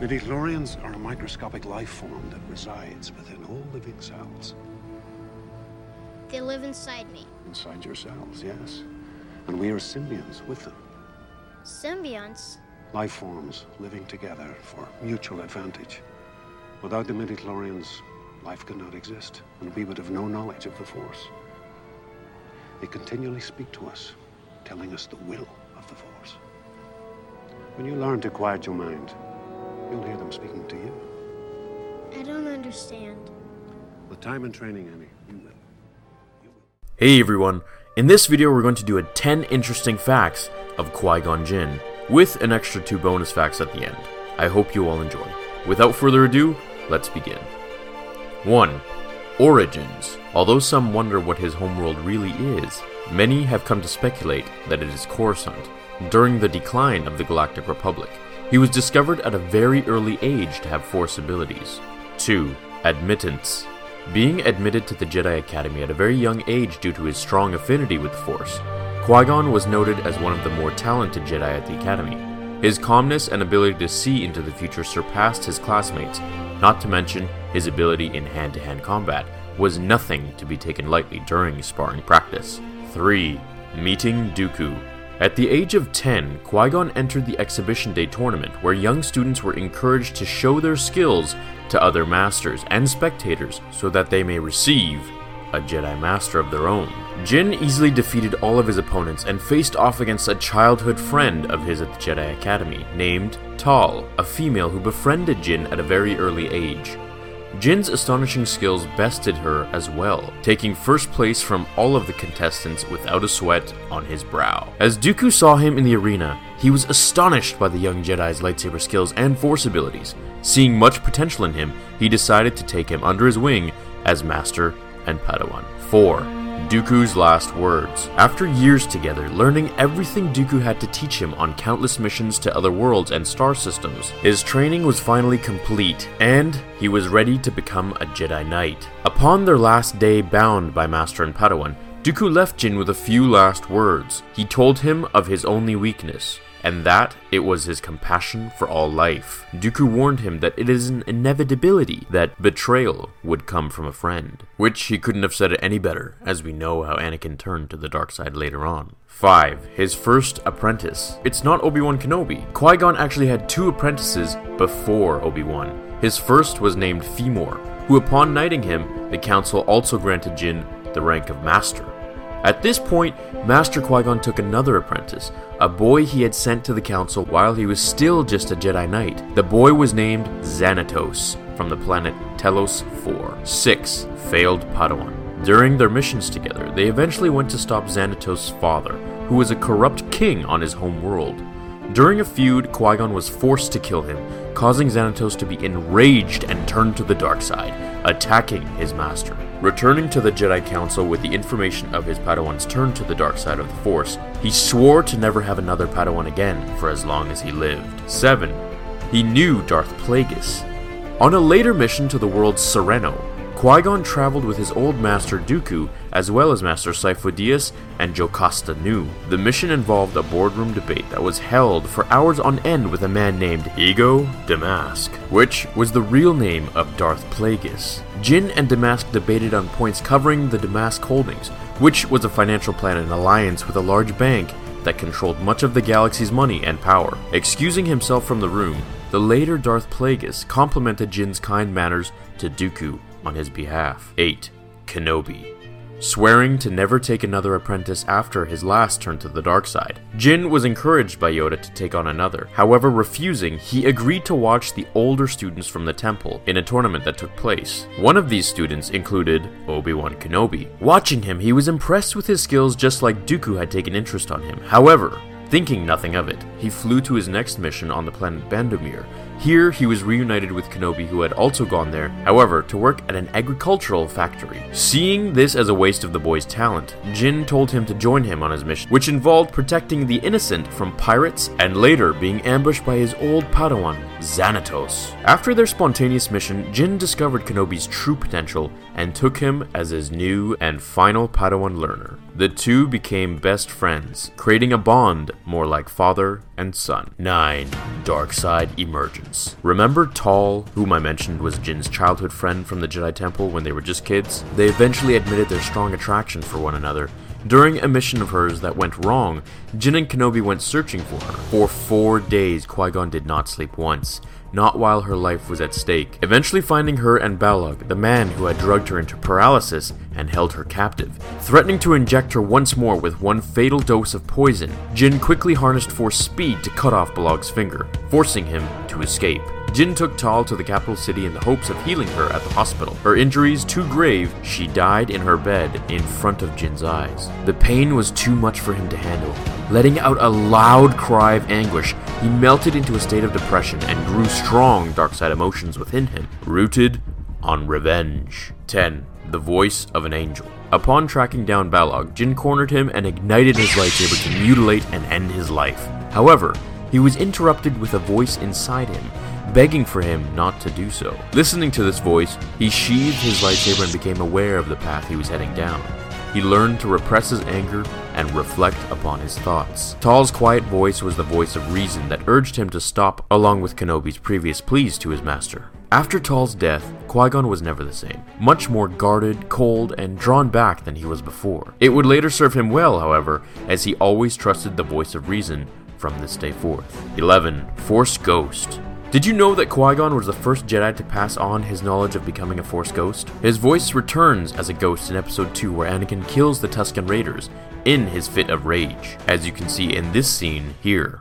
Midichlorians are a microscopic life form that resides within all living cells. They live inside me. Inside your cells, yes. And we are symbionts with them. Symbionts? Life forms living together for mutual advantage. Without the midichlorians, life could not exist, and we would have no knowledge of the Force. They continually speak to us, telling us the will of the Force. When you learn to quiet your mind, You'll hear them speaking to you. I don't understand. With time and training, Ani, you will. You will. Hey everyone, in this video we're going to do a 10 interesting facts of Qui-Gon Jinn, with an extra 2 bonus facts at the end. I hope you all enjoy. Without further ado, let's begin. 1. Origins. Although some wonder what his homeworld really is, many have come to speculate that it is Coruscant, during the decline of the Galactic Republic. He was discovered at a very early age to have Force abilities. 2. Admittance. Being admitted to the Jedi Academy at a very young age due to his strong affinity with the Force, Qui Gon was noted as one of the more talented Jedi at the Academy. His calmness and ability to see into the future surpassed his classmates, not to mention his ability in hand to hand combat was nothing to be taken lightly during sparring practice. 3. Meeting Dooku. At the age of 10, Qui Gon entered the Exhibition Day tournament, where young students were encouraged to show their skills to other masters and spectators so that they may receive a Jedi Master of their own. Jinn easily defeated all of his opponents and faced off against a childhood friend of his at the Jedi Academy, named Tal, a female who befriended Jinn at a very early age. Jinn's astonishing skills bested her as well, taking first place from all of the contestants without a sweat on his brow. As Dooku saw him in the arena, he was astonished by the young Jedi's lightsaber skills and force abilities. Seeing much potential in him, he decided to take him under his wing as master and Padawan. 4. Dooku's last words. After years together, learning everything Dooku had to teach him on countless missions to other worlds and star systems, his training was finally complete, and he was ready to become a Jedi Knight. Upon their last day bound by Master and Padawan, Dooku left Jinn with a few last words. He told him of his only weakness, and that it was his compassion for all life. Dooku warned him that it is an inevitability that betrayal would come from a friend, which he couldn't have said it any better, as we know how Anakin turned to the dark side later on. 5. His first apprentice. It's not Obi-Wan Kenobi. Qui-Gon actually had two apprentices before Obi-Wan. His first was named Feemor, who upon knighting him, the council also granted Jinn the rank of Master. At this point, Master Qui Gon took another apprentice, a boy he had sent to the Council while he was still just a Jedi Knight. The boy was named Xanatos, from the planet Telos 4. 6. Failed Padawan. During their missions together, they eventually went to stop Xanatos' father, who was a corrupt king on his home world. During a feud, Qui Gon was forced to kill him, causing Xanatos to be enraged and turn to the dark side, attacking his master. Returning to the Jedi Council with the information of his Padawan's turn to the dark side of the Force, he swore to never have another Padawan again for as long as he lived. 7. He knew Darth Plagueis. On a later mission to the world Serenno, Qui Gon traveled with his old master Dooku, as well as Master Sifo Dyas and Jocasta Nu. The mission involved a boardroom debate that was held for hours on end with a man named Ego Damask, which was the real name of Darth Plagueis. Jinn and Damask debated on points covering the Damask Holdings, which was a financial plan in alliance with a large bank that controlled much of the galaxy's money and power. Excusing himself from the room, the later Darth Plagueis complimented Jinn's kind manners to Dooku on his behalf. 8. Kenobi. Swearing to never take another apprentice after his last turn to the dark side. Jinn was encouraged by Yoda to take on another. However, refusing, he agreed to watch the older students from the temple in a tournament that took place. One of these students included Obi-Wan Kenobi. Watching him, he was impressed with his skills just like Dooku had taken interest on him. However, Thinking nothing of it, he flew to his next mission on the planet Bandomeer. Here, he was reunited with Kenobi, who had also gone there, however, to work at an agricultural factory. Seeing this as a waste of the boy's talent, Jinn told him to join him on his mission, which involved protecting the innocent from pirates and later being ambushed by his old Padawan, Xanatos. After their spontaneous mission, Jinn discovered Kenobi's true potential and took him as his new and final Padawan learner. The two became best friends, creating a bond more like father and son. 9. Dark Side Emergence. Remember Tal, whom I mentioned was Jinn's childhood friend from the Jedi Temple when they were just kids? They eventually admitted their strong attraction for one another. During a mission of hers that went wrong, Jinn and Kenobi went searching for her. For four days, Qui Gon did not sleep once not while her life was at stake, eventually finding her and Balog, the man who had drugged her into paralysis and held her captive. Threatening to inject her once more with one fatal dose of poison, Jinn quickly harnessed Force speed to cut off Balog's finger, forcing him to escape. Jinn took Tal to the capital city in the hopes of healing her at the hospital. Her injuries too grave, she died in her bed in front of Jinn's eyes. The pain was too much for him to handle. Letting out a loud cry of anguish, he melted into a state of depression and grew strong dark side emotions within him, rooted on revenge. 10. The Voice of an Angel. Upon tracking down Balog, Jinn cornered him and ignited his lightsaber to mutilate and end his life. However, he was interrupted with a voice inside him begging for him not to do so. Listening to this voice, he sheathed his lightsaber and became aware of the path he was heading down. He learned to repress his anger and reflect upon his thoughts. Tal's quiet voice was the voice of reason that urged him to stop, along with Kenobi's previous pleas to his master. After Tal's death, Qui Gon was never the same, much more guarded, cold, and drawn back than he was before. It would later serve him well, however, as he always trusted the voice of reason from this day forth. 11. Force Ghost. Did you know that Qui Gon was the first Jedi to pass on his knowledge of becoming a Force ghost? His voice returns as a ghost in Episode 2, where Anakin kills the Tusken Raiders in his fit of rage, as you can see in this scene here.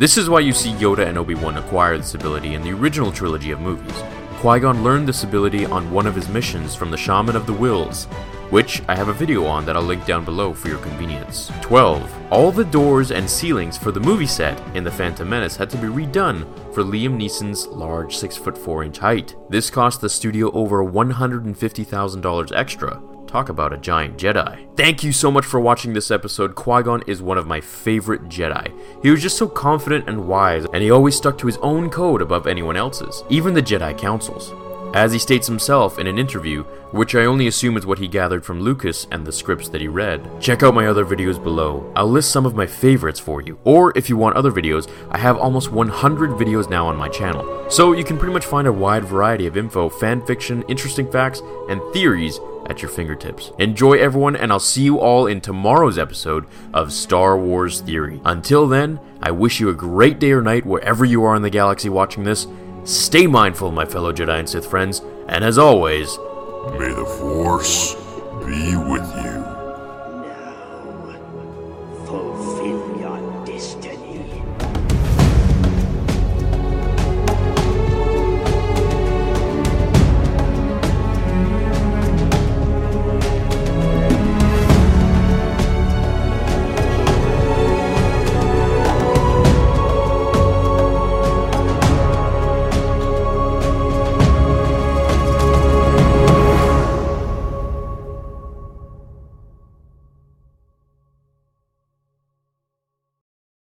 This is why you see Yoda and Obi-Wan acquire this ability in the original trilogy of movies. Qui-Gon learned this ability on one of his missions from the Shaman of the Whills, which I have a video on that I'll link down below for your convenience. 12. All the doors and ceilings for the movie set in The Phantom Menace had to be redone for Liam Neeson's large 6 foot 4 inch height. This cost the studio over $150,000 extra, Talk about a giant Jedi. Thank you so much for watching this episode. Qui Gon is one of my favorite Jedi. He was just so confident and wise, and he always stuck to his own code above anyone else's, even the Jedi Council's. As he states himself in an interview, which I only assume is what he gathered from Lucas and the scripts that he read. Check out my other videos below. I'll list some of my favorites for you. Or if you want other videos, I have almost 100 videos now on my channel. So you can pretty much find a wide variety of info, fan fiction, interesting facts, and theories at your fingertips. Enjoy, everyone, and I'll see you all in tomorrow's episode of Star Wars Theory. Until then, I wish you a great day or night wherever you are in the galaxy watching this. Stay mindful, my fellow Jedi and Sith friends, and as always, may the Force be with you.